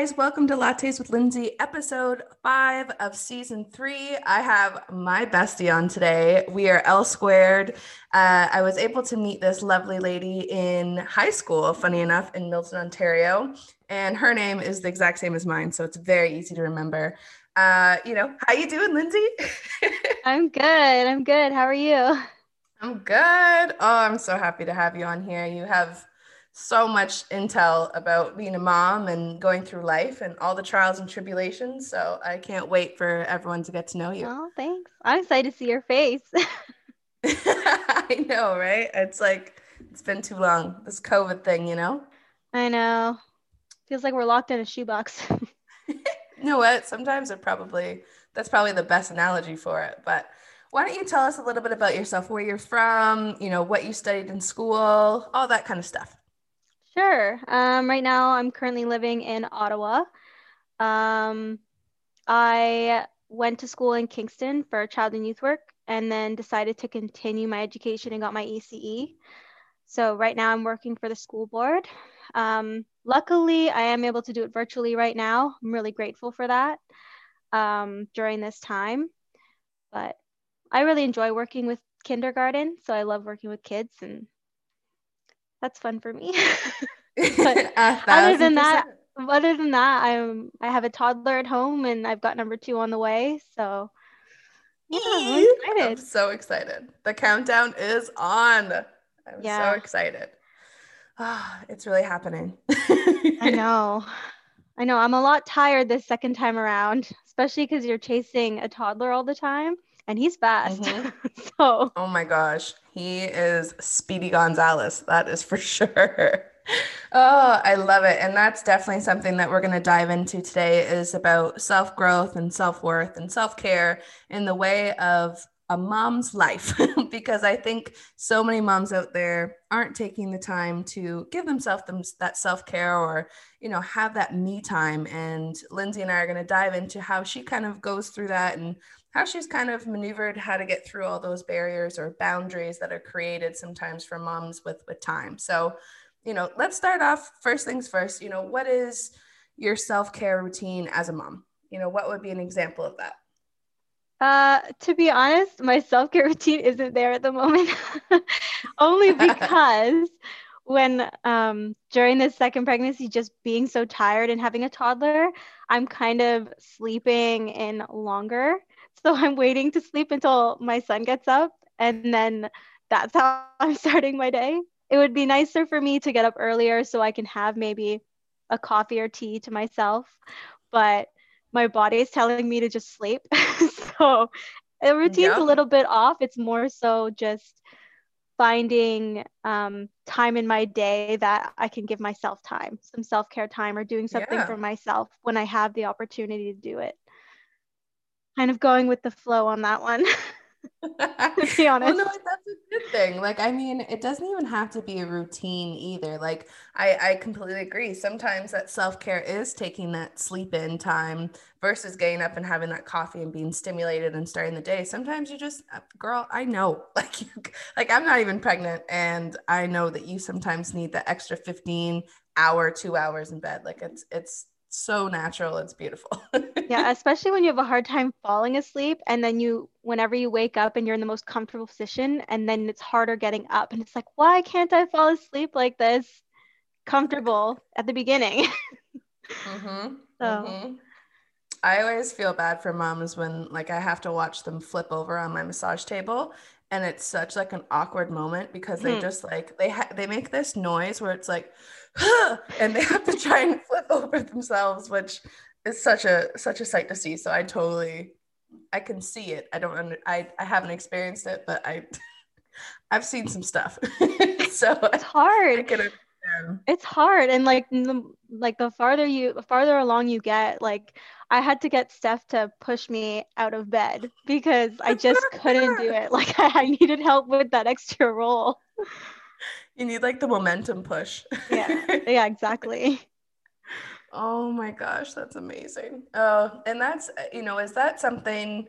guys, welcome to Lattes with Lindsay, episode five of season three. I have my bestie on today. We are L squared. Uh, I was able to meet this lovely lady in high school, funny enough, in Milton, Ontario, and her name is the exact same as mine, so it's very easy to remember. Uh, you know, how you doing, Lindsay? I'm good. I'm good. How are you? I'm good. Oh, I'm so happy to have you on here. You have so much intel about being a mom and going through life and all the trials and tribulations. So I can't wait for everyone to get to know you. Oh, thanks. I'm excited to see your face. I know, right? It's like it's been too long. This COVID thing, you know? I know. Feels like we're locked in a shoebox. you know what? Sometimes it probably that's probably the best analogy for it. But why don't you tell us a little bit about yourself, where you're from, you know, what you studied in school, all that kind of stuff. Sure. Um, right now, I'm currently living in Ottawa. Um, I went to school in Kingston for child and youth work and then decided to continue my education and got my ECE. So right now, I'm working for the school board. Um, luckily, I am able to do it virtually right now. I'm really grateful for that um, during this time. But I really enjoy working with kindergarten. So I love working with kids and that's fun for me. other than that, other than that, I'm I have a toddler at home and I've got number two on the way. So yeah, I'm excited. I'm so excited. The countdown is on. I'm yeah. so excited. Ah, it's really happening. I know. I know. I'm a lot tired this second time around, especially because you're chasing a toddler all the time and he's fast. Mm-hmm. so, oh my gosh, he is Speedy Gonzalez. That is for sure. Oh, I love it. And that's definitely something that we're going to dive into today is about self-growth and self-worth and self-care in the way of a mom's life because I think so many moms out there aren't taking the time to give themselves them, that self-care or you know have that me time and Lindsay and I are going to dive into how she kind of goes through that and how she's kind of maneuvered how to get through all those barriers or boundaries that are created sometimes for moms with with time. So, you know, let's start off first things first, you know, what is your self-care routine as a mom? You know, what would be an example of that? Uh, to be honest, my self-care routine isn't there at the moment. Only because when um, during this second pregnancy, just being so tired and having a toddler, I'm kind of sleeping in longer. So I'm waiting to sleep until my son gets up. And then that's how I'm starting my day. It would be nicer for me to get up earlier so I can have maybe a coffee or tea to myself. But my body is telling me to just sleep. so the routine's yeah. a little bit off. It's more so just finding um, time in my day that I can give myself time, some self care time, or doing something yeah. for myself when I have the opportunity to do it kind of going with the flow on that one. to be honest. well, no, that's a good thing. Like, I mean, it doesn't even have to be a routine either. Like, I, I completely agree. Sometimes that self care is taking that sleep in time versus getting up and having that coffee and being stimulated and starting the day. Sometimes you just, uh, girl, I know, like, you, like I'm not even pregnant, and I know that you sometimes need the extra 15 hour, two hours in bed. Like, it's, it's, so natural. It's beautiful. yeah, especially when you have a hard time falling asleep and then you whenever you wake up and you're in the most comfortable position and then it's harder getting up and it's like, why can't I fall asleep like this comfortable at the beginning? mm-hmm. So mm-hmm. I always feel bad for moms when like I have to watch them flip over on my massage table and it's such like an awkward moment because they mm-hmm. just like they ha- they make this noise where it's like and they have to try and over themselves, which is such a such a sight to see. So I totally I can see it. I don't under, I I haven't experienced it, but I I've seen some stuff. so it's hard. It's hard, and like the, like the farther you the farther along you get, like I had to get Steph to push me out of bed because I just couldn't do it. Like I, I needed help with that extra roll. You need like the momentum push. yeah. Yeah, exactly. Oh my gosh, that's amazing. Oh, and that's you know, is that something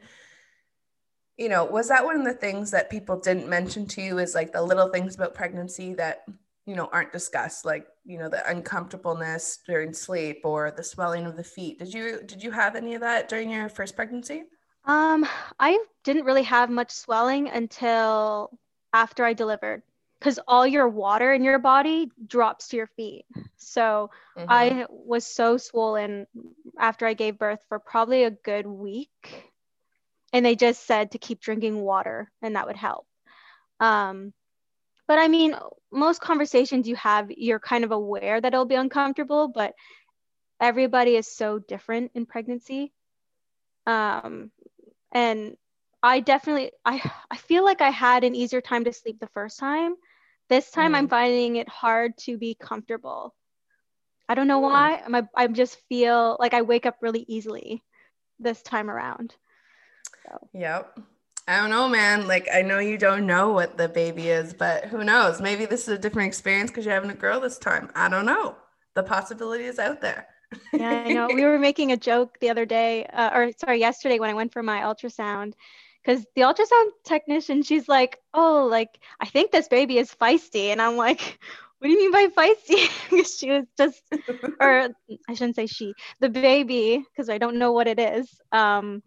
you know, was that one of the things that people didn't mention to you is like the little things about pregnancy that you know aren't discussed like you know the uncomfortableness during sleep or the swelling of the feet? Did you did you have any of that during your first pregnancy? Um i didn't really have much swelling until after i delivered because all your water in your body drops to your feet so mm-hmm. i was so swollen after i gave birth for probably a good week and they just said to keep drinking water and that would help um but I mean, most conversations you have, you're kind of aware that it'll be uncomfortable, but everybody is so different in pregnancy. Um, and I definitely, I, I feel like I had an easier time to sleep the first time. This time, mm. I'm finding it hard to be comfortable. I don't know why. I'm, I just feel like I wake up really easily this time around. So. Yep. I don't know, man. Like, I know you don't know what the baby is, but who knows? Maybe this is a different experience because you're having a girl this time. I don't know. The possibility is out there. yeah, I know. We were making a joke the other day, uh, or sorry, yesterday when I went for my ultrasound, because the ultrasound technician, she's like, "Oh, like I think this baby is feisty," and I'm like, "What do you mean by feisty?" she was just, or I shouldn't say she, the baby, because I don't know what it is. Um,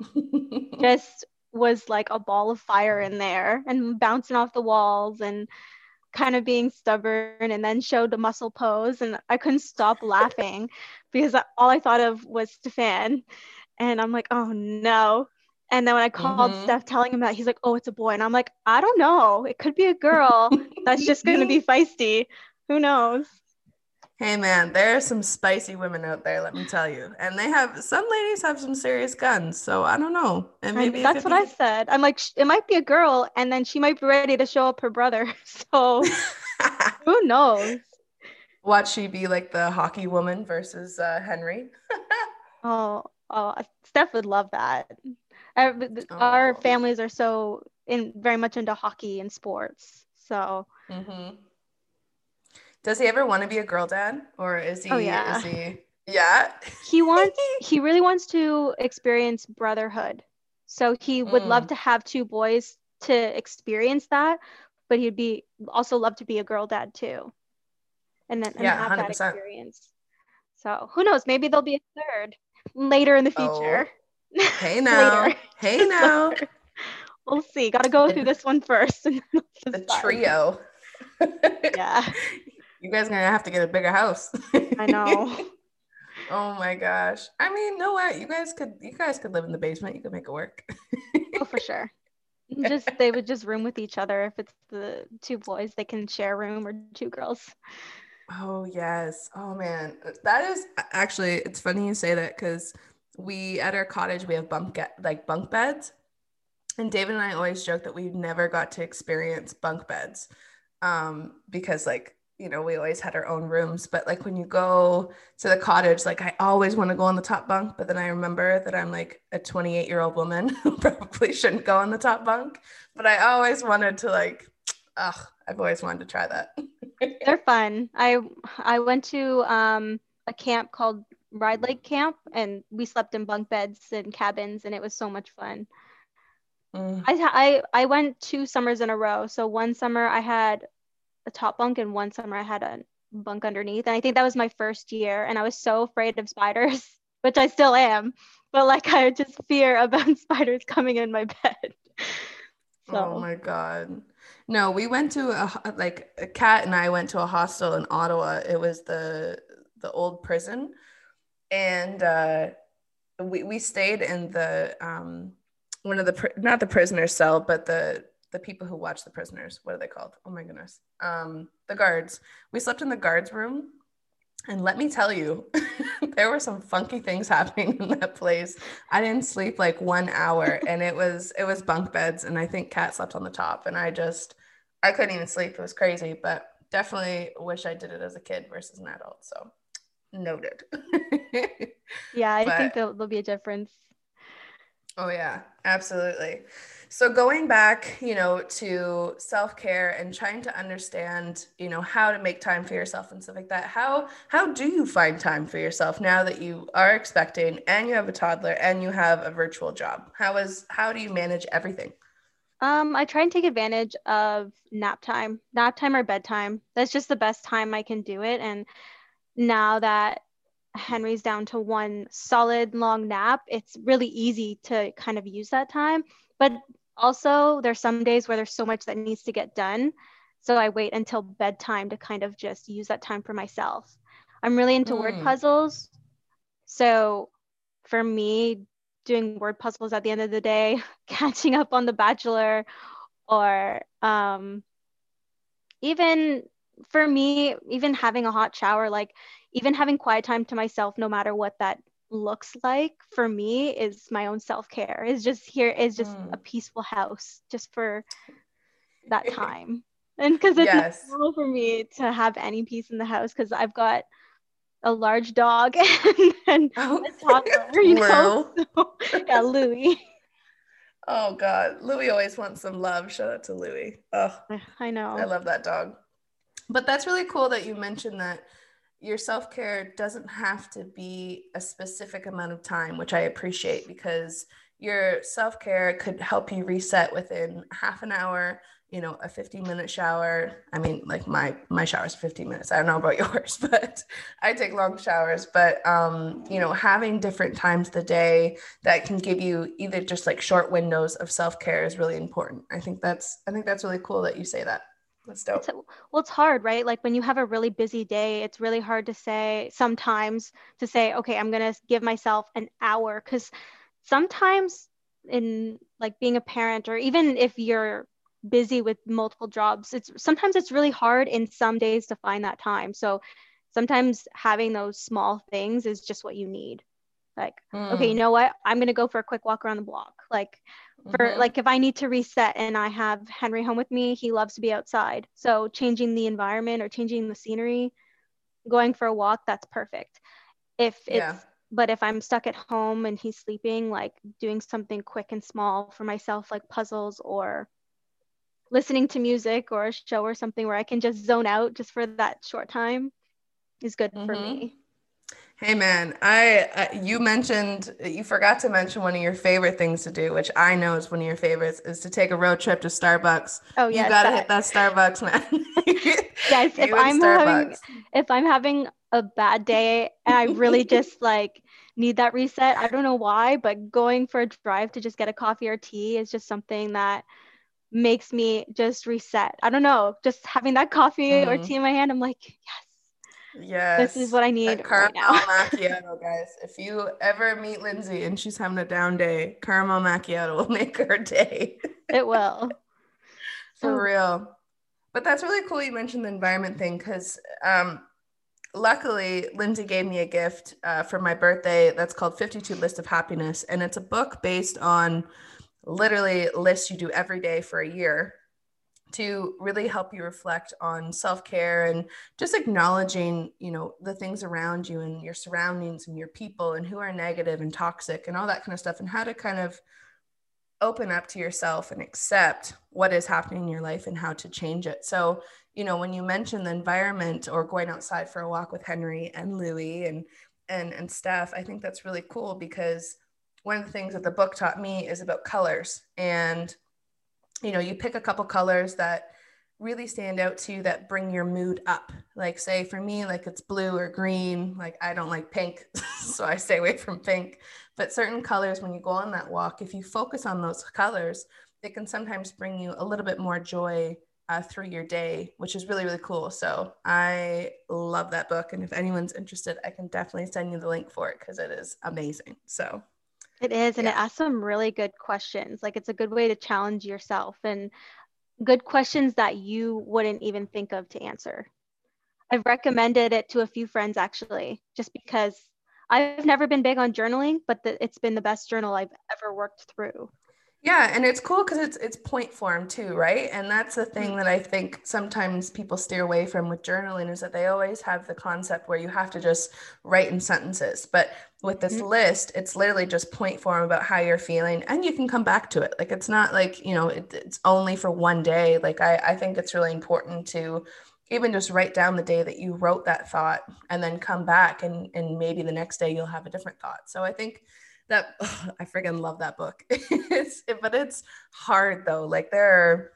just was like a ball of fire in there and bouncing off the walls and kind of being stubborn and then showed a muscle pose and I couldn't stop laughing because all I thought of was Stefan and I'm like oh no and then when I called mm-hmm. Steph telling him that he's like oh it's a boy and I'm like I don't know it could be a girl that's just going to be feisty who knows Hey man, there are some spicy women out there, let me tell you. And they have some ladies have some serious guns. So I don't know. And maybe that's what I said. I'm like, it might be a girl, and then she might be ready to show up her brother. So who knows? Watch she be like the hockey woman versus uh, Henry? oh, oh, Steph would love that. Our, our, oh. families are so in very much into hockey and sports. So mm-hmm. Does he ever want to be a girl dad, or is he? Oh, yeah. Is he? Yeah. he wants. He really wants to experience brotherhood. So he would mm. love to have two boys to experience that, but he'd be also love to be a girl dad too, and then and yeah, have 100%. that experience. So who knows? Maybe there'll be a third later in the oh. future. Oh. Hey now. hey now. we'll see. Got to go through this one first. the trio. yeah you guys are gonna have to get a bigger house. I know. oh my gosh. I mean, no way. You guys could you guys could live in the basement. You could make it work. oh, for sure. Just they would just room with each other. If it's the two boys, they can share a room or two girls. Oh yes. Oh man. That is actually it's funny you say that because we at our cottage we have bunk get, like bunk beds. And David and I always joke that we've never got to experience bunk beds. Um, because like you know, we always had our own rooms, but like when you go to the cottage, like I always want to go on the top bunk, but then I remember that I'm like a 28 year old woman who probably shouldn't go on the top bunk, but I always wanted to like, ugh, I've always wanted to try that. They're fun. I I went to um, a camp called Ride Lake Camp, and we slept in bunk beds and cabins, and it was so much fun. Mm. I, I I went two summers in a row. So one summer I had a top bunk and one summer I had a bunk underneath. And I think that was my first year and I was so afraid of spiders, which I still am. But like I just fear about spiders coming in my bed. So. Oh my god. No, we went to a like a Kat and I went to a hostel in Ottawa. It was the the old prison. And uh we we stayed in the um one of the not the prisoner cell, but the the people who watch the prisoners. What are they called? Oh my goodness. Um, the guards. We slept in the guards room. And let me tell you, there were some funky things happening in that place. I didn't sleep like one hour and it was it was bunk beds and I think Kat slept on the top and I just I couldn't even sleep. It was crazy, but definitely wish I did it as a kid versus an adult. So noted. yeah, I but, think there'll, there'll be a difference. Oh yeah, absolutely. So going back, you know, to self-care and trying to understand, you know, how to make time for yourself and stuff like that. How how do you find time for yourself now that you are expecting and you have a toddler and you have a virtual job? How is how do you manage everything? Um, I try and take advantage of nap time, nap time or bedtime. That's just the best time I can do it. And now that Henry's down to one solid long nap, it's really easy to kind of use that time. But also, there's some days where there's so much that needs to get done. So I wait until bedtime to kind of just use that time for myself. I'm really into mm. word puzzles. So for me, doing word puzzles at the end of the day, catching up on The Bachelor, or um, even for me, even having a hot shower, like even having quiet time to myself, no matter what that looks like for me, is my own self care. Is just here is just mm. a peaceful house, just for that time. and because it's yes. normal for me to have any peace in the house because I've got a large dog and, and oh. a toddler, you know. So, yeah, Louis. Oh God, Louis always wants some love. Shout out to Louis. Oh, I know. I love that dog. But that's really cool that you mentioned that your self care doesn't have to be a specific amount of time, which I appreciate because your self care could help you reset within half an hour, you know a 15 minute shower. I mean like my my shower is 15 minutes. I don't know about yours but i take long showers. But um you know having different times the day that can give you either just like short windows of self-care is really important. I think that's i think that's really cool that you say that that's dope. It's, well, it's hard, right? Like when you have a really busy day, it's really hard to say sometimes to say, okay, I'm going to give myself an hour because sometimes in like being a parent or even if you're busy with multiple jobs it's sometimes it's really hard in some days to find that time so sometimes having those small things is just what you need like mm. okay you know what i'm going to go for a quick walk around the block like for mm-hmm. like if i need to reset and i have henry home with me he loves to be outside so changing the environment or changing the scenery going for a walk that's perfect if it's yeah. but if i'm stuck at home and he's sleeping like doing something quick and small for myself like puzzles or listening to music or a show or something where I can just zone out just for that short time is good mm-hmm. for me. Hey man, I uh, you mentioned you forgot to mention one of your favorite things to do, which I know is one of your favorites, is to take a road trip to Starbucks. Oh yeah, you gotta that. hit that Starbucks, man. yes, if I'm having if I'm having a bad day and I really just like need that reset, I don't know why, but going for a drive to just get a coffee or tea is just something that makes me just reset. I don't know, just having that coffee mm. or tea in my hand, I'm like, yes. Yes. This is what I need that caramel right macchiato, guys. If you ever meet Lindsay and she's having a down day, caramel macchiato will make her day. it will. For real. But that's really cool you mentioned the environment thing because um, luckily Lindsay gave me a gift uh, for my birthday that's called 52 List of Happiness. And it's a book based on literally lists you do every day for a year to really help you reflect on self-care and just acknowledging you know the things around you and your surroundings and your people and who are negative and toxic and all that kind of stuff and how to kind of open up to yourself and accept what is happening in your life and how to change it. So you know when you mentioned the environment or going outside for a walk with henry and louie and and and steph i think that's really cool because one of the things that the book taught me is about colors and you know you pick a couple colors that really stand out to you that bring your mood up. Like say for me like it's blue or green. Like i don't like pink so i stay away from pink. But certain colors when you go on that walk if you focus on those colors it can sometimes bring you a little bit more joy uh, through your day which is really really cool. So i love that book and if anyone's interested i can definitely send you the link for it because it is amazing. So it is, and yeah. it asks some really good questions. Like it's a good way to challenge yourself and good questions that you wouldn't even think of to answer. I've recommended it to a few friends actually, just because I've never been big on journaling, but the, it's been the best journal I've ever worked through. Yeah, and it's cool because it's it's point form too, right? And that's the thing mm-hmm. that I think sometimes people steer away from with journaling is that they always have the concept where you have to just write in sentences. But with this mm-hmm. list, it's literally just point form about how you're feeling, and you can come back to it. Like it's not like you know it, it's only for one day. Like I I think it's really important to even just write down the day that you wrote that thought and then come back and and maybe the next day you'll have a different thought so i think that I friggin' love that book. it's but it's hard though. Like there are,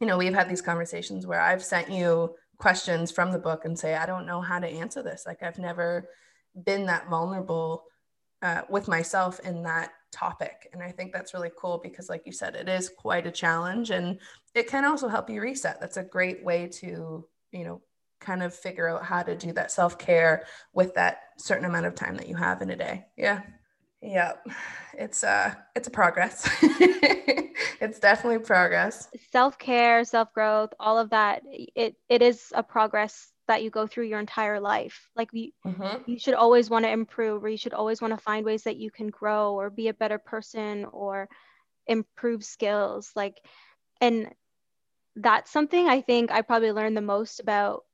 you know, we've had these conversations where I've sent you questions from the book and say, I don't know how to answer this. Like I've never been that vulnerable uh, with myself in that topic. And I think that's really cool because, like you said, it is quite a challenge and it can also help you reset. That's a great way to, you know, kind of figure out how to do that self care with that certain amount of time that you have in a day. Yeah. Yeah. It's uh it's a progress. it's definitely progress. Self-care, self-growth, all of that it it is a progress that you go through your entire life. Like we, mm-hmm. you should always want to improve or you should always want to find ways that you can grow or be a better person or improve skills like and that's something I think I probably learned the most about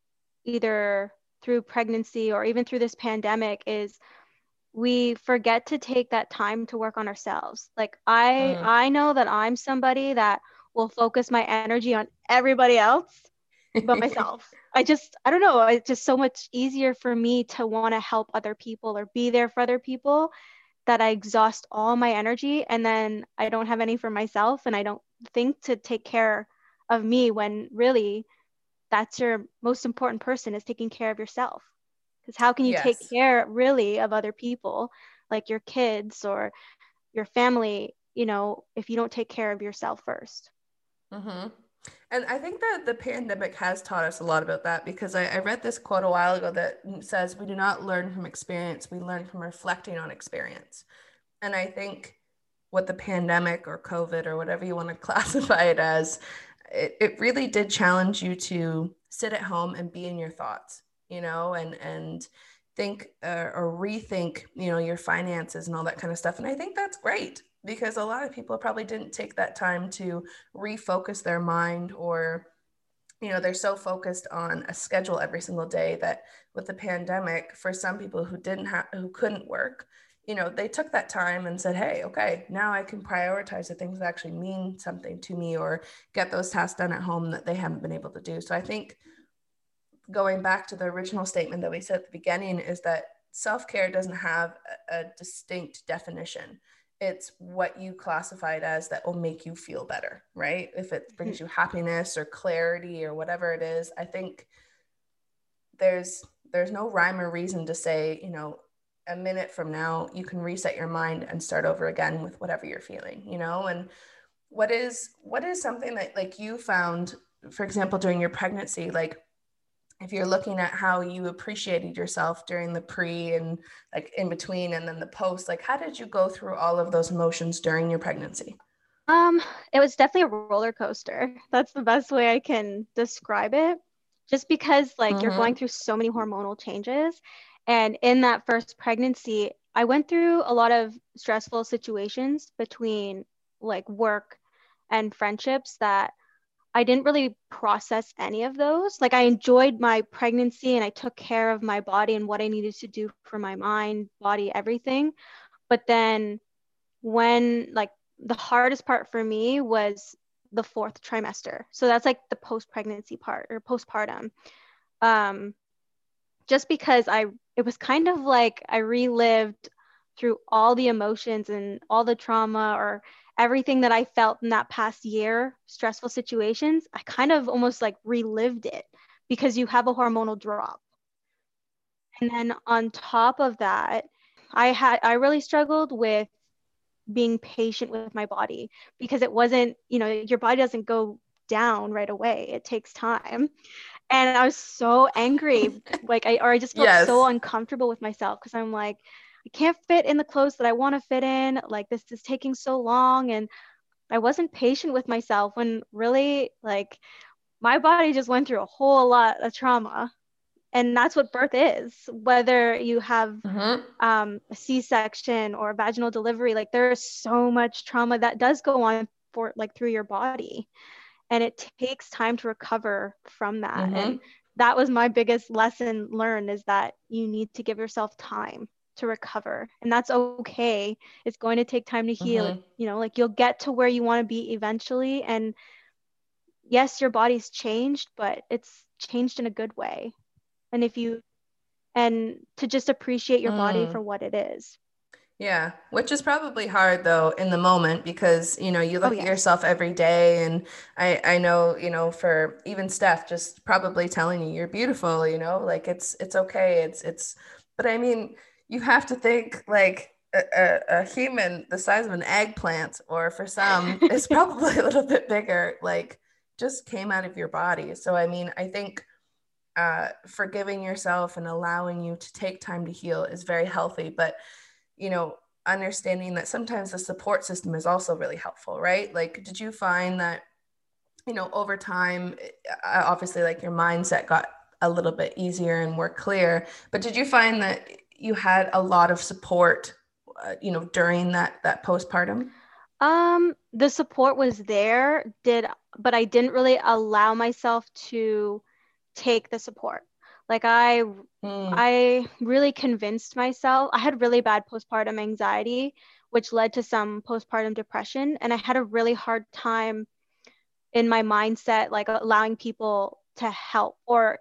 either through pregnancy or even through this pandemic is we forget to take that time to work on ourselves. Like i mm. i know that i'm somebody that will focus my energy on everybody else but myself. I just i don't know it's just so much easier for me to want to help other people or be there for other people that i exhaust all my energy and then i don't have any for myself and i don't think to take care of me when really that's your most important person is taking care of yourself because how can you yes. take care really of other people like your kids or your family you know if you don't take care of yourself 1st mm-hmm. and i think that the pandemic has taught us a lot about that because I, I read this quote a while ago that says we do not learn from experience we learn from reflecting on experience and i think what the pandemic or covid or whatever you want to classify it as it, it really did challenge you to sit at home and be in your thoughts you know and and think uh, or rethink you know your finances and all that kind of stuff and i think that's great because a lot of people probably didn't take that time to refocus their mind or you know they're so focused on a schedule every single day that with the pandemic for some people who didn't have who couldn't work you know, they took that time and said, hey, okay, now I can prioritize the things that actually mean something to me or get those tasks done at home that they haven't been able to do. So I think going back to the original statement that we said at the beginning is that self care doesn't have a, a, distinct definition. It's what you classified as that will make you feel better, right? If it mm-hmm. brings you happiness or clarity or whatever it is, I think there's there's no rhyme or reason to say, you know, a minute from now you can reset your mind and start over again with whatever you're feeling you know and what is what is something that like you found for example during your pregnancy like if you're looking at how you appreciated yourself during the pre and like in between and then the post like how did you go through all of those emotions during your pregnancy? Um it was definitely a roller coaster. That's the best way i can describe it. Just because like mm-hmm. you're going through so many hormonal changes. And in that first pregnancy, I went through a lot of stressful situations between like work and friendships that I didn't really process any of those. Like I enjoyed my pregnancy and I took care of my body and what I needed to do for my mind, body, everything. But then when like the hardest part for me was the fourth trimester. So that's like the post pregnancy part or postpartum. Um, just because I it was kind of like I relived through all the emotions and all the trauma or everything that I felt in that past year, stressful situations, I kind of almost like relived it because you have a hormonal drop. And then on top of that, I had I really struggled with being patient with my body because it wasn't, you know, your body doesn't go down right away. It takes time and I was so angry, like I or I just felt yes. so uncomfortable with myself because I'm like, I can't fit in the clothes that I want to fit in. Like this is taking so long, and I wasn't patient with myself when really like my body just went through a whole lot of trauma. And that's what birth is. Whether you have mm-hmm. um, a C-section or a vaginal delivery, like there is so much trauma that does go on for like through your body and it takes time to recover from that mm-hmm. and that was my biggest lesson learned is that you need to give yourself time to recover and that's okay it's going to take time to heal mm-hmm. you know like you'll get to where you want to be eventually and yes your body's changed but it's changed in a good way and if you and to just appreciate your mm. body for what it is Yeah, which is probably hard though in the moment because you know you look Oh, at yourself every day and I I know, you know, for even Steph just probably telling you you're beautiful, you know, like it's it's okay. It's it's but I mean, you have to think like a, a, human the size of an eggplant or for some is probably a little bit bigger, like just came out of your body. So I mean, I think uh, forgiving yourself and allowing you to take time to heal is very healthy. But you know, understanding that sometimes the support system is also really helpful, right? Like, did you find that, you know, over time, uh, obviously, like your mindset got a little bit easier and more clear, but did you find that you had a lot of support, uh, you know, during that that postpartum? Um, the support was there, did but I didn't really allow myself to take the support. Like I Mm, I really convinced myself. I had really bad postpartum anxiety, which led to some postpartum depression, and I had a really hard time in my mindset like allowing people to help or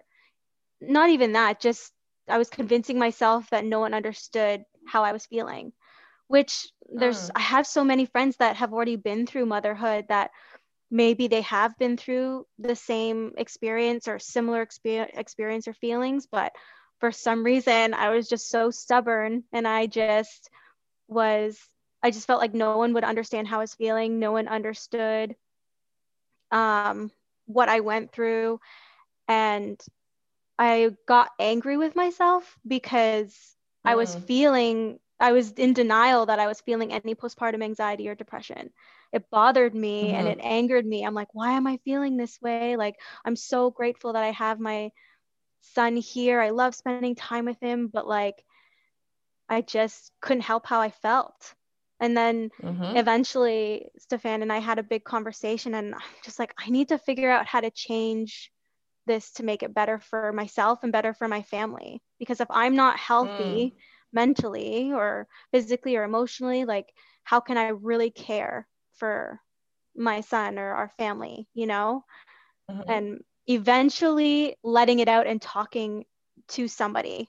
not even that, just I was convincing myself that no one understood how I was feeling which there's mm, I have so many friends that have already been through motherhood that maybe they have been through the same experience or similar exper- experience or feelings but for some reason I was just so stubborn and I just was I just felt like no one would understand how I was feeling. No one understood um, what I went through. And I got angry with myself because I was mm, feeling, I was in denial that I was feeling any postpartum anxiety or depression. It bothered me and it mm-hmm, angered me. I'm like, why am I feeling this way? Like, I'm so grateful that I have my son here. I love spending time with him, but like, I just couldn't help how I felt. And then mm-hmm, eventually, Stefan and I had a big conversation, and I'm just like, I need to figure out how to change this to make it better for myself and better for my family. Because if I'm not mm, healthy mentally or physically or emotionally, like how can I really care for my son or our family, you know? mm-hmm. And eventually letting it out and talking to somebody.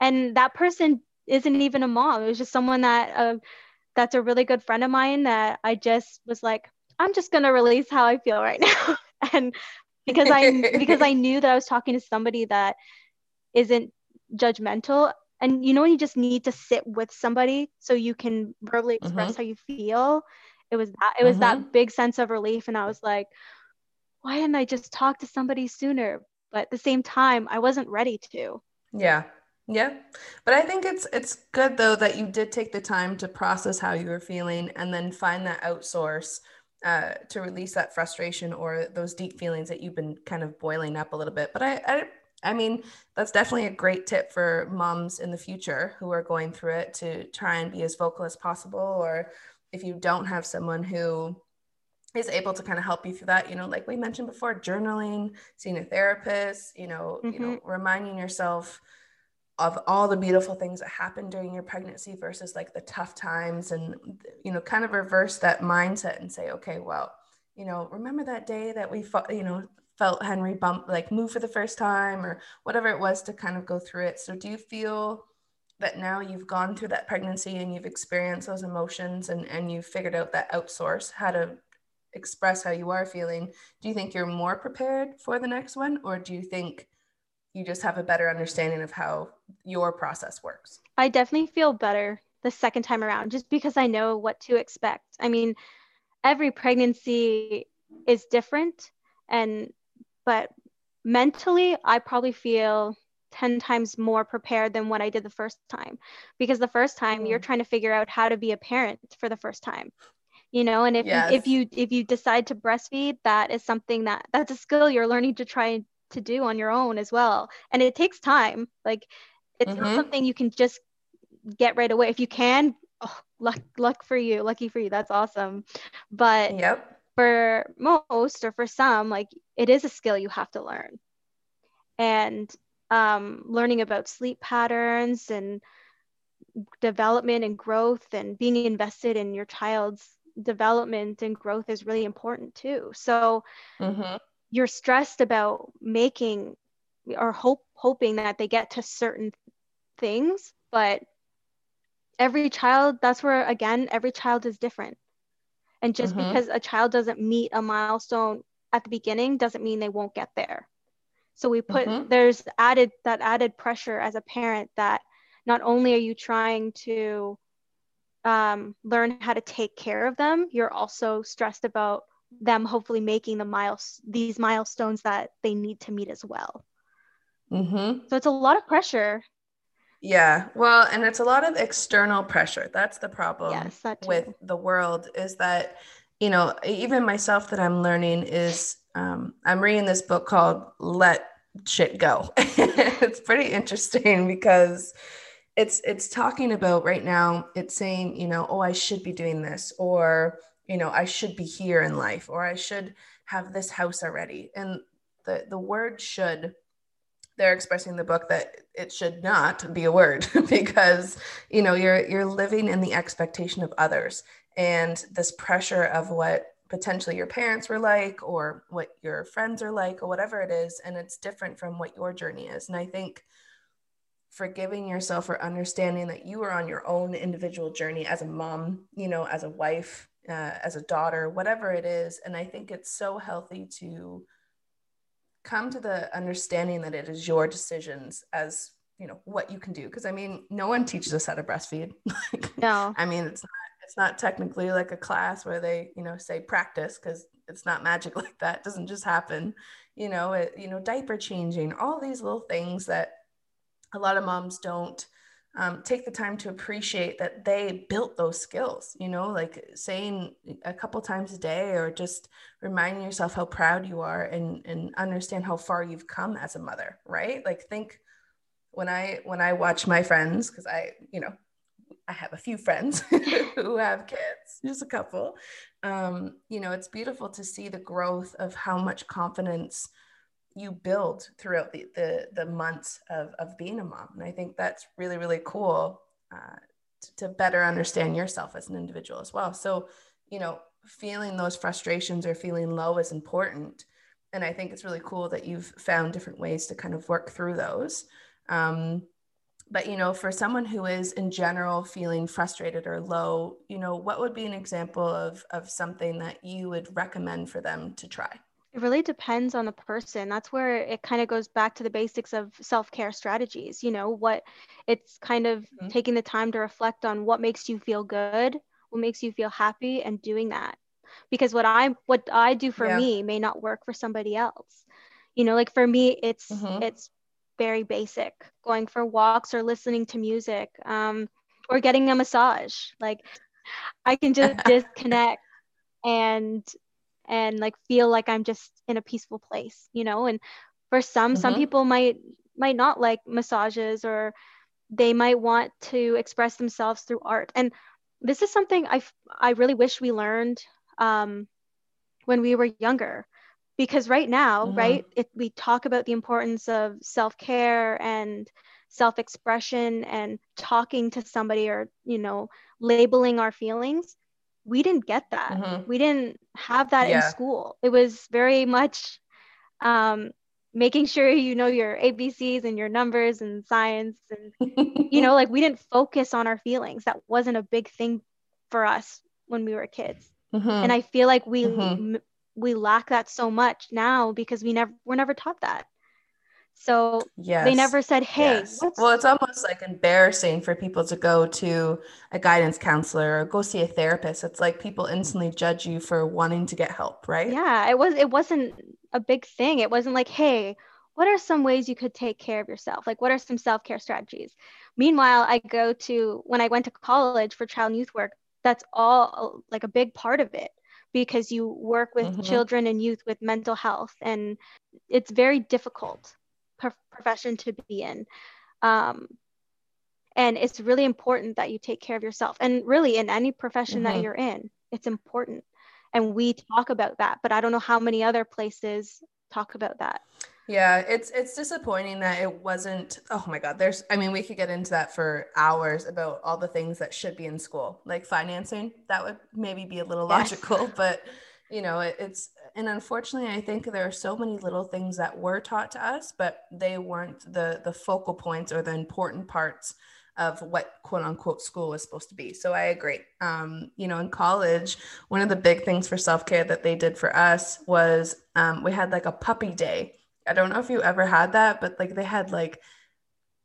And that person isn't even a mom. It was just someone that uh, that's a really good friend of mine that I just was like, I'm just gonna release how I feel right now. and because I because I knew that I was talking to somebody that isn't judgmental. And you know when you just need to sit with somebody so you can verbally express mm-hmm, how you feel. It was that it was mm-hmm. that big sense of relief. And I was like, why didn't I just talk to somebody sooner? But at the same time, I wasn't ready to. Yeah. Yeah. But I think it's it's good though that you did take the time to process how you were feeling and then find that outsource uh, to release that frustration or those deep feelings that you've been kind of boiling up a little bit. But I, I I mean, that's definitely a great tip for moms in the future who are going through it to try and be as vocal as possible. Or if you don't have someone who is able to kind of help you through that, you know, like we mentioned before, journaling, seeing a therapist, you know, you Mm-hmm. know, reminding yourself of all the beautiful things that happened during your pregnancy versus like the tough times and you know kind of reverse that mindset and say okay well you know remember that day that we fought, you know felt henry bump like move for the first time or whatever it was to kind of go through it. So do you feel that now you've gone through that pregnancy and you've experienced those emotions and and you've figured out that outsource how to express how you are feeling do you think you're more prepared for the next one or do you think you just have a better understanding of how your process works. I definitely feel better the second time around just because I know what to expect. I mean, every pregnancy is different and but mentally I probably feel 10 times more prepared than what I did the first time because the first time you're Mm. trying to figure out how to be a parent for the first time you know and if you if you if you decide to breastfeed that is something that that's a skill you're learning to try to do on your own as well. And it takes time. Like it's not Mm-hmm. something you can just get right away. If you can oh, luck luck for you lucky for you. That's awesome. But Yep. for most or for some like it is a skill you have to learn. And um, learning about sleep patterns and development and growth and being invested in your child's development and growth is really important too. So Mm-hmm. You're stressed about making or hope hoping that they get to certain things but every child, that's where, again, every child is different. And just Mhm. because a child doesn't meet a milestone at the beginning doesn't mean they won't get there. So we put, Mhm. there's added, that added pressure as a parent that not only are you trying to um, learn how to take care of them, you're also stressed about them hopefully making the miles these milestones that they need to meet as well. Mhm. So it's a lot of pressure. Yeah. Well, and it's a lot of external pressure. That's the problem yes, that with the world is that, you know, even myself that I'm learning is um, I'm reading this book called Let Shit Go. it's pretty interesting because it's it's talking about right now, it's saying, you know, oh, I should be doing this, or, you know, I should be here in life, or I should have this house already. And the the word should they're expressing in the book that it should not be a word because you know you're you're living in the expectation of others and this pressure of what potentially your parents were like or what your friends are like or whatever it is and it's different from what your journey is and i think forgiving yourself or understanding that you are on your own individual journey as a mom you know as a wife uh, as a daughter whatever it is and i think it's so healthy to come to the understanding that it is your decisions as you know what you can do because i mean no one teaches us how to breastfeed. No. I mean it's not it's not technically like a class where they you know say practice because it's not magic like that it doesn't just happen. You know it, you know diaper changing all these little things that a lot of moms don't um, take the time to appreciate that they built those skills you know like saying a couple times a day or just reminding yourself how proud you are and and understand how far you've come as a mother right? Like think when i when i watch my friends because i you know i have a few friends who have kids just a couple um, you know it's beautiful to see the growth of how much confidence you build throughout the, the, the months of, of being a mom. And I think that's really, really cool uh, to, to better understand yourself as an individual as well. So, you know, feeling those frustrations or feeling low is important. And I think it's really cool that you've found different ways to kind of work through those. Um, but you know for someone who is in general feeling frustrated or low you know what would be an example of of something that you would recommend for them to try it really depends on the person that's where it kind of goes back to the basics of self-care strategies you know what it's kind of Mhm. taking the time to reflect on what makes you feel good what makes you feel happy and doing that because what i what i do for Yeah. me may not work for somebody else you know like for me it's Mhm. it's very basic going for walks or listening to music um, or getting a massage like i can just disconnect and and like feel like i'm just in a peaceful place you know and for some some Mhm. people might might not like massages or they might want to express themselves through art and this is something I I really wish we learned um, when we were younger because right now Mhm. right it, we talk about the importance of self-care and self-expression and talking to somebody or you know labeling our feelings we didn't get that Mhm. we didn't have that in school it was very much um, making sure you know your abcs and your numbers and science and you know like we didn't focus on our feelings that wasn't a big thing for us when we were kids Mhm. and i feel like we Mhm. m- we lack that so much now because we never we're never taught that so yes. they never said hey yes. Well, it's almost like embarrassing for people to go to a guidance counselor or go see a therapist. It's like people instantly judge you for wanting to get help, right? yeah it was it wasn't a big thing it wasn't like hey what are some ways you could take care of yourself like what are some self-care strategies meanwhile i go to when i went to college for child and youth work that's all like a big part of it because you work with Mhm. children and youth with mental health and it's very difficult pro- profession to be in um, and it's really important that you take care of yourself and really in any profession that Mhm. you're in it's important and we talk about that but i don't know how many other places talk about that Yeah, it's it's disappointing that it wasn't. Oh my God, there's. I mean, we could get into that for hours about all the things that should be in school, like financing. That would maybe be a little Yes. logical, but you know, it, it's. And unfortunately, I think there are so many little things that were taught to us, but they weren't the the focal points or the important parts of what quote unquote school was supposed to be. So I agree. Um, you know, in college, one of the big things for self care that they did for us was um, we had like a puppy day. I don't know if you ever had that, but like they had like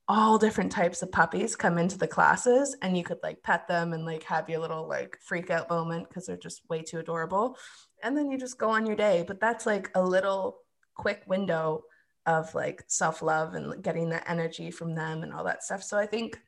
all different types of puppies come into the classes and you could like pet them and like have your little like freak out moment because they're just way too adorable. And then you just go on your day. But that's like a little quick window of like self love and getting that energy from them and all that stuff. So I think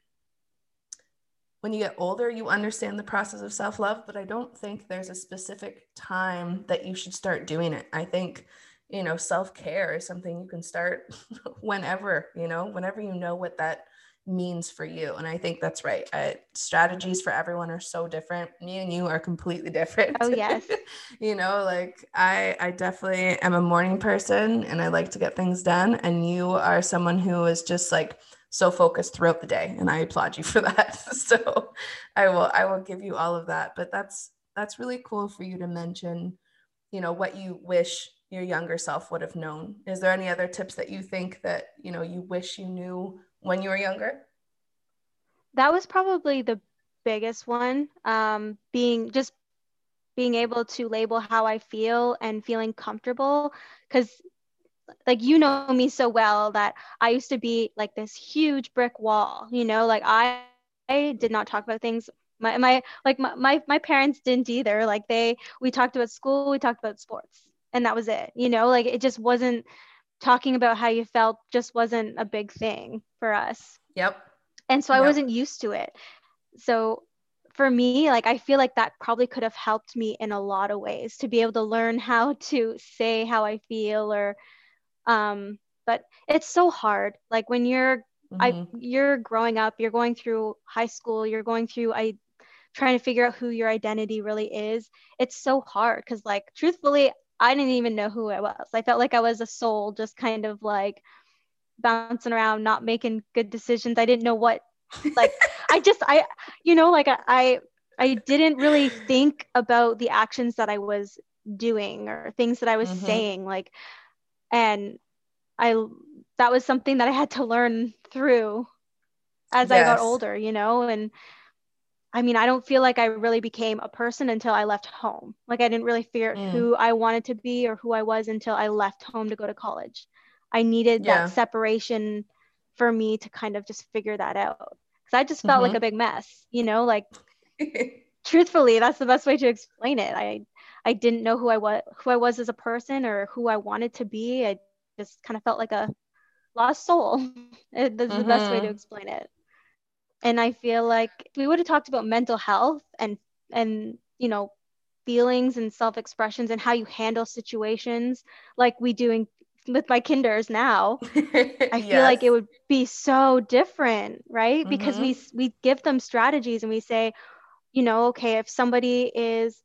when you get older, you understand the process of self love, but I don't think there's a specific time that you should start doing it. I think you know self-care is something you can start whenever you know whenever you know what that means for you and i think that's right I, strategies for everyone are so different. Me and you are completely different. Oh yes. You know like i i definitely am a morning person and i like to get things done and you are someone who is just like so focused throughout the day and i applaud you for that. So i will i will give you all of that but that's that's really cool for you to mention you know what you wish your younger self would have known. Is there any other tips that you think that you know you wish you knew when you were younger? That was probably the biggest one um, being just being able to label how i feel and feeling comfortable. Because like you know me so well that i used to be like this huge brick wall you know? Like i i did not talk about things my my like my, my, my parents didn't either. Like they we talked about school we talked about sports and that was it you know? Like it just wasn't talking about how you felt just wasn't a big thing for us yep and so yep. i wasn't used to it so for me like i feel like that probably could have helped me in a lot of ways to be able to learn how to say how i feel or um but it's so hard like when you're mm-hmm. i you're growing up you're going through high school you're going through i trying to figure out who your identity really is it's so hard because like truthfully I didn't even know who I was. I felt like I was a soul just kind of like bouncing around, not making good decisions. I didn't know what like I just I you know like I I didn't really think about the actions that I was doing or things that I was mm-hmm. saying like and I that was something that I had to learn through as yes. I got older, you know, and I mean, I don't feel like I really became a person until I left home. Like I didn't really figure mm. who I wanted to be or who I was until I left home to go to college. I needed yeah. that separation for me to kind of just figure that out. Cause I just felt mm-hmm. like a big mess, you know, like truthfully, that's the best way to explain it. I I didn't know who I was who I was as a person or who I wanted to be. I just kind of felt like a lost soul. That's mm-hmm. the best way to mm-hmm. explain it and i feel like we would have talked about mental health and and you know feelings and self-expressions and how you handle situations like we do with my kinders now i feel like it would be so different right mm-hmm. because we we give them strategies and we say you know okay if somebody is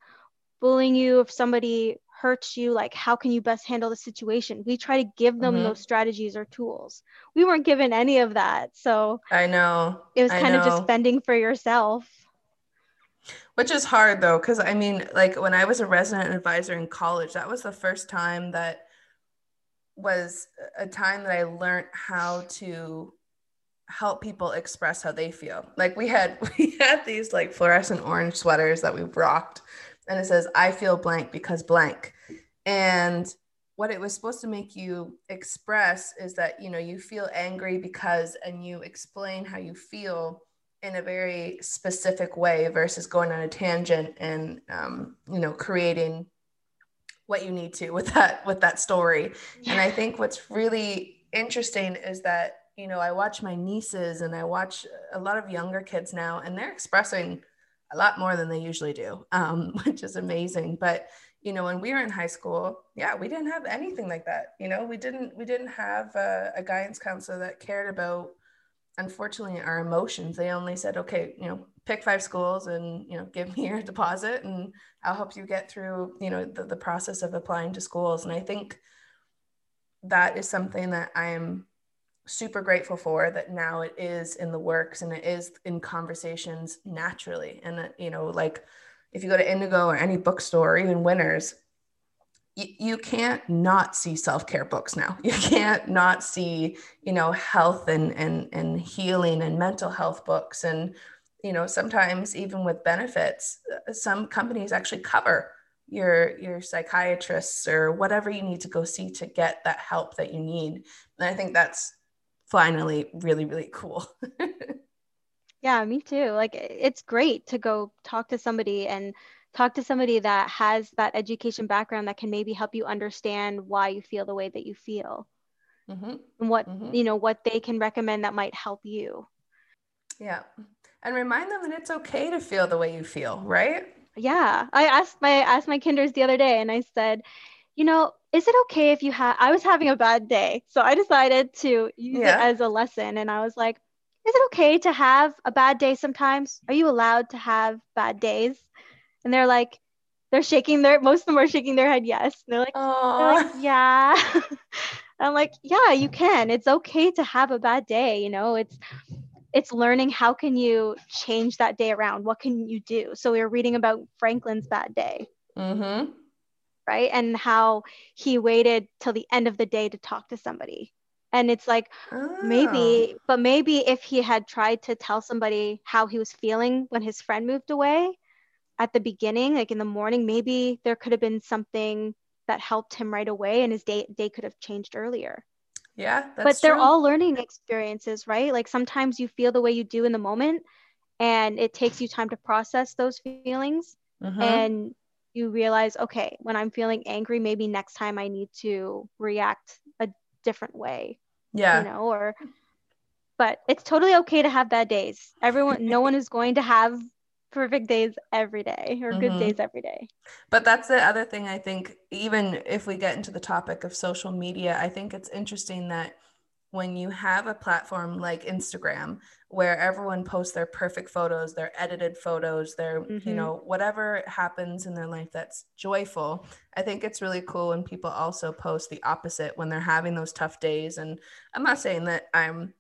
bullying you if somebody hurts you like how can you best handle the situation? We try to give them mm-hmm. those strategies or tools. We weren't given any of that so i know it was kind of just fending for yourself. Which is hard though because i mean like when i was a resident advisor in college that was the first time that was a time that i learned how to help people express how they feel. Like we had we had these like fluorescent orange sweaters that we rocked and it says, I feel blank because blank. And what it was supposed to make you express is that, you know, you feel angry because, and you explain how you feel in a very specific way versus going on a tangent and, um, you know, creating what you need to with that with that story and i think what's really interesting is that you know i watch my nieces and i watch a lot of younger kids now and they're expressing a lot more than they usually do, um, which is amazing. But you know, when we were in high school, yeah, we didn't have anything like that. You know, we didn't we didn't have a, a guidance counselor that cared about, unfortunately, our emotions. They only said, okay, you know, pick five schools and you know, give me your deposit, and I'll help you get through you know the, the process of applying to schools. And I think that is something that I am super grateful for that now it is in the works and it is in conversations naturally. And you know like if you go to indigo or any bookstore or even winners you can't not see self-care books now. You can't not see you know health and and and healing and mental health books. And you know sometimes even with benefits uh, some companies actually cover your your psychiatrists or whatever you need to go see to get that help that you need. And i think that's finally really really cool. Yeah me too. Like it's great to go talk to somebody and talk to somebody that has that education background that can maybe help you understand why you feel the way that you feel. Mm-hmm. and what mm-hmm. you know what they can recommend that might help you. Yeah. And remind them that it's okay to feel the way you feel right? Yeah. I asked my I asked my kinders the other day and i said you know is it okay if you have i was having a bad day so i decided to use yeah. it as a lesson and i was like is it okay to have a bad day sometimes? Are you allowed to have bad days? And they're like they're shaking their most of them are shaking their head yes. And they're like, they're like yeah. I'm like yeah you can. It's okay to have a bad day you know? It's it's learning how can you change that day around? What can you do? So we were reading about franklin's bad day. Mm-hmm. Right and how he waited till the end of the day to talk to somebody and it's like oh. maybe but maybe if he had tried to tell somebody how he was feeling when his friend moved away at the beginning, like in the morning, maybe there could have been something that helped him right away and his day day could have changed earlier. Yeah. but they're true. all learning experiences, right? Like sometimes you feel the way you do in the moment and it takes you time to process those feelings mm-hmm. and you realize, okay, when I'm feeling angry, maybe next time I need to react a different way. Yeah. You know, or but it's totally okay to have bad days. Everyone no one is going to have perfect days every day or mm-hmm. good days every day. But that's the other thing I think, even if we get into the topic of social media, I think it's interesting that when you have a platform like Instagram where everyone posts their perfect photos, their edited photos, their, mm-hmm. you know, whatever happens in their life that's joyful, I think it's really cool when people also post the opposite when they're having those tough days. And I'm not saying that I'm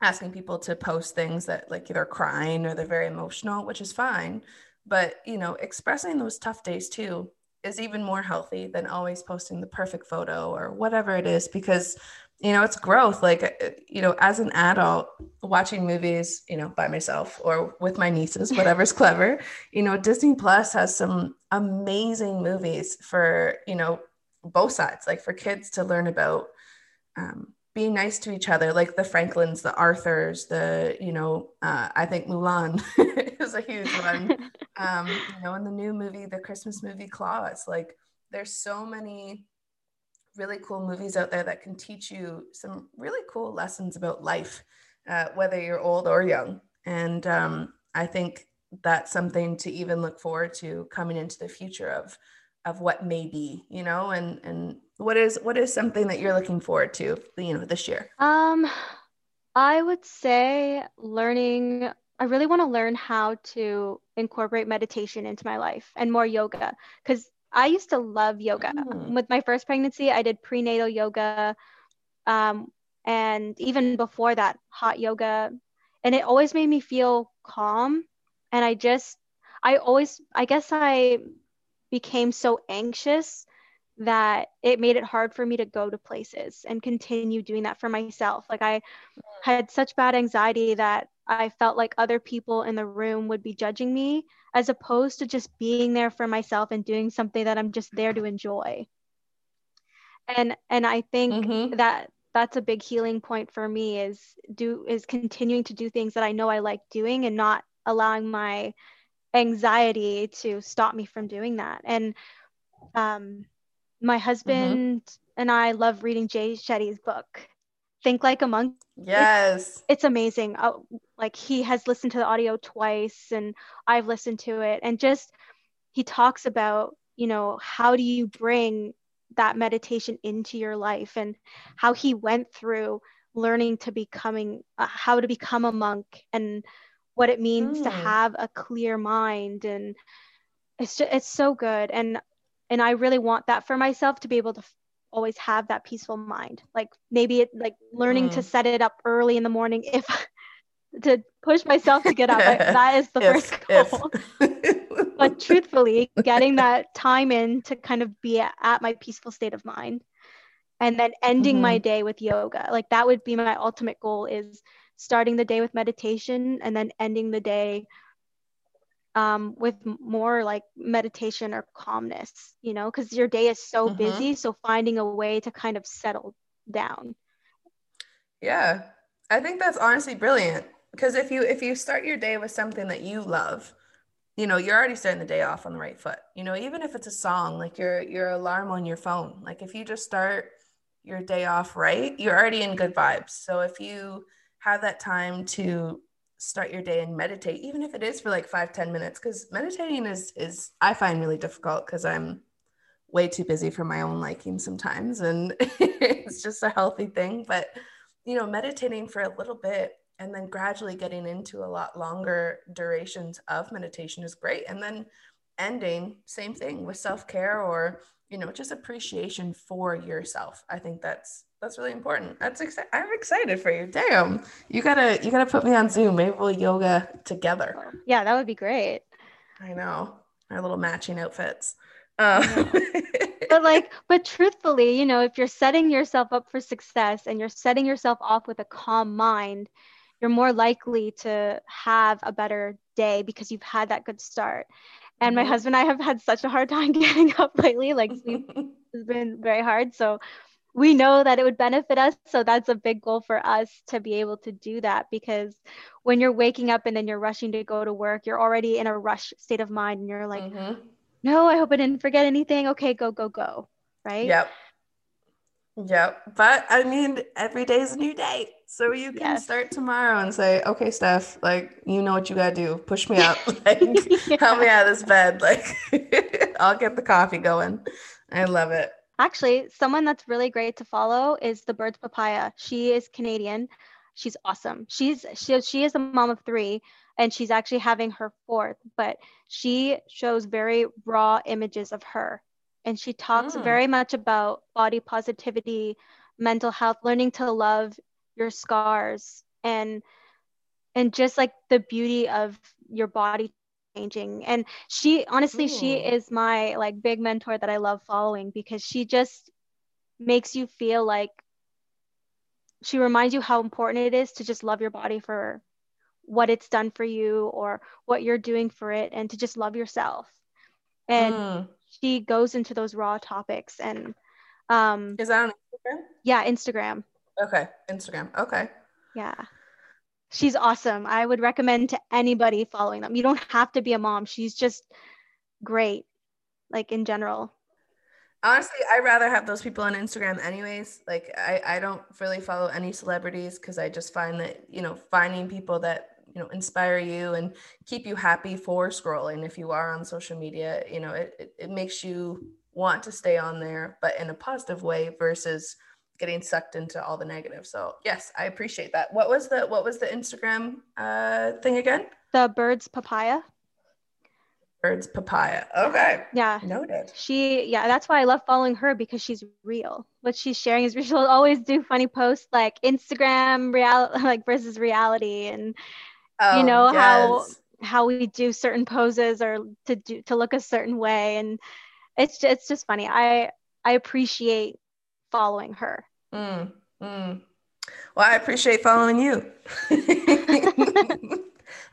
asking people to post things that like they're crying or they're very emotional, which is fine. But, you know, expressing those tough days too is even more healthy than always posting the perfect photo or whatever it is because you know it's growth like uh, you know as an adult watching movies you know by myself or with my nieces whatever's clever you know disney plus has some amazing movies for you know both sides like for kids to learn about um, being nice to each other, like the Franklins, the Arthurs, the, you know, uh, I think Mulan is a huge one. um, you know, in the new movie, the Christmas movie Klaus, like there's so many really cool movies out there that can teach you some really cool lessons about life, uh, whether you're old or young. And um, I think that's something to even look forward to coming into the future of of what may be, you know, and and what is what is something that you're looking forward to you know this year um i would say learning i really want to learn how to incorporate meditation into my life and more yoga because i used to love yoga mm. with my first pregnancy i did prenatal yoga um, and even before that hot yoga and it always made me feel calm and i just i always i guess i became so anxious that it made it hard for me to go to places and continue doing that for myself. Like I had such bad anxiety that I felt like other people in the room would be judging me as opposed to just being there for myself and doing something that I'm just there to enjoy. And and I think mm-hmm. that that's a big healing point for me is do is continuing to do things that I know I like doing and not allowing my anxiety to stop me from doing that. And um my mm-hmm. husband mm-hmm. and I love reading Jay Shetty's book, Think Like a Monk. Yes. It's, it's amazing. Uh, like he has listened to the audio twice and I've listened to it. And just he talks about, you know, how do you bring that meditation into your life and how he went through learning to becoming uh, how to become a monk and what it means mm. to have a clear mind and it's just, it's so good and and i really want that for myself to be able to always have that peaceful mind like maybe it like learning mm. to set it up early in the morning if to push myself to get up I, that is the first goal but truthfully, getting that time in to kind of be at my peaceful state of mind and then ending mm-hmm. my day with yoga. Like that would be my ultimate goal is starting the day with meditation and then ending the day um, with more like meditation or calmness, you know, because your day is so mm-hmm. busy. So finding a way to kind of settle down. Yeah, I think that's honestly brilliant because if you if you start your day with something that you love, you know, you're already starting the day off on the right foot. You know, even if it's a song, like your your alarm on your phone, like if you just start your day off right, you're already in good vibes. So if you have that time to start your day and meditate even if it is for like five ten minutes because meditating is is i find really difficult because i'm way too busy for my own liking sometimes and it's just a healthy thing but you know meditating for a little bit and then gradually getting into a lot longer durations of meditation is great and then ending same thing with self-care or you know just appreciation for yourself. I think that's that's really important. That's exciting. I'm excited for you. Damn, you gotta you gotta put me on Zoom. Maybe we'll yoga together. Yeah, that would be great. I know our little matching outfits. Um. but like, but truthfully, you know, if you're setting yourself up for success and you're setting yourself off with a calm mind, you're more likely to have a better day because you've had that good start. And my mm-hmm. husband and I have had such a hard time getting up lately. Like, it's been very hard. So we know that it would benefit us. So that's a big goal for us to be able to do that because when you're waking up and then you're rushing to go to work, you're already in a rush state of mind and you're like, mm-hmm. no, I hope I didn't forget anything. Okay, go, go, go. Right. Yep. Yep. But I mean, every day is a new day. So you can yes. start tomorrow and say, okay, Steph, like, you know what you got to do. Push me up. Like, yeah. help me out of this bed. Like, I'll get the coffee going. I love it. Actually, someone that's really great to follow is the Birds Papaya. She is Canadian. She's awesome. She's she, she is a mom of three and she's actually having her fourth, but she shows very raw images of her. And she talks mm. very much about body positivity, mental health, learning to love your scars and and just like the beauty of your body changing. And she honestly Ooh. she is my like big mentor that i love following because she just makes you feel like she reminds you how important it is to just love your body for what it's done for you or what you're doing for it and to just love yourself. And mm. she goes into those raw topics and um is that on instagram? Yeah instagram. Okay instagram. Okay. Yeah she's awesome. I would recommend to anybody following them. You don't have to be a mom. She's just great, like in general. Honestly, I'd rather have those people on Instagram anyways. Like I, I don't really follow any celebrities because I just find that, you know, finding people that, you know, inspire you and keep you happy for scrolling. If you are on social media, you know, it, it, it makes you want to stay on there, but in a positive way versus getting sucked into all the negative. So yes, I appreciate that. What was the what was the Instagram uh thing again? The birds papaya. Birds papaya. Okay. Yeah. Noted. She yeah, that's why I love following her because she's real. What she's sharing is real. She'll always do funny posts like Instagram real like versus reality and oh, you know yes. how how we do certain poses or to do to look a certain way and it's just, it's just funny. I I appreciate following her Mm, mm. Well, I appreciate following you.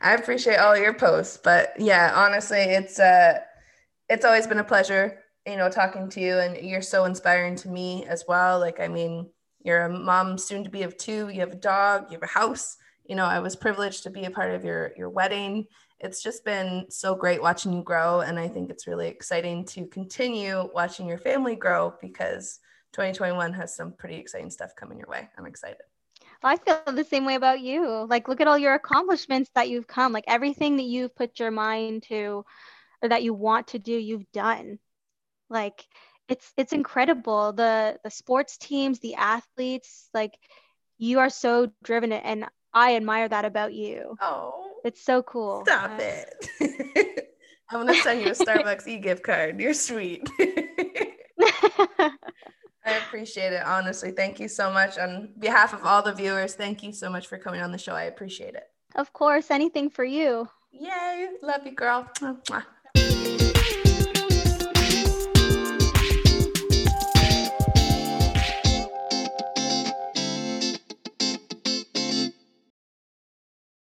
I appreciate all your posts, but yeah, honestly, it's uh, it's always been a pleasure, you know, talking to you, and you're so inspiring to me as well. Like, I mean, you're a mom, soon to be of two. You have a dog. You have a house. You know, I was privileged to be a part of your your wedding. It's just been so great watching you grow, and I think it's really exciting to continue watching your family grow because 2021 has some pretty exciting stuff coming your way. I'm excited. Well, I feel the same way about you. Like, look at all your accomplishments that you've come, like everything that you've put your mind to or that you want to do, you've done. Like, it's it's incredible. The the sports teams, the athletes, like you are so driven and I admire that about you. Oh. It's so cool. Stop uh, it. I'm gonna send you a Starbucks e-gift card. You're sweet. I appreciate it. Honestly, thank you so much. On behalf of all the viewers, thank you so much for coming on the show. I appreciate it. Of course, anything for you. Yay. Love you, girl.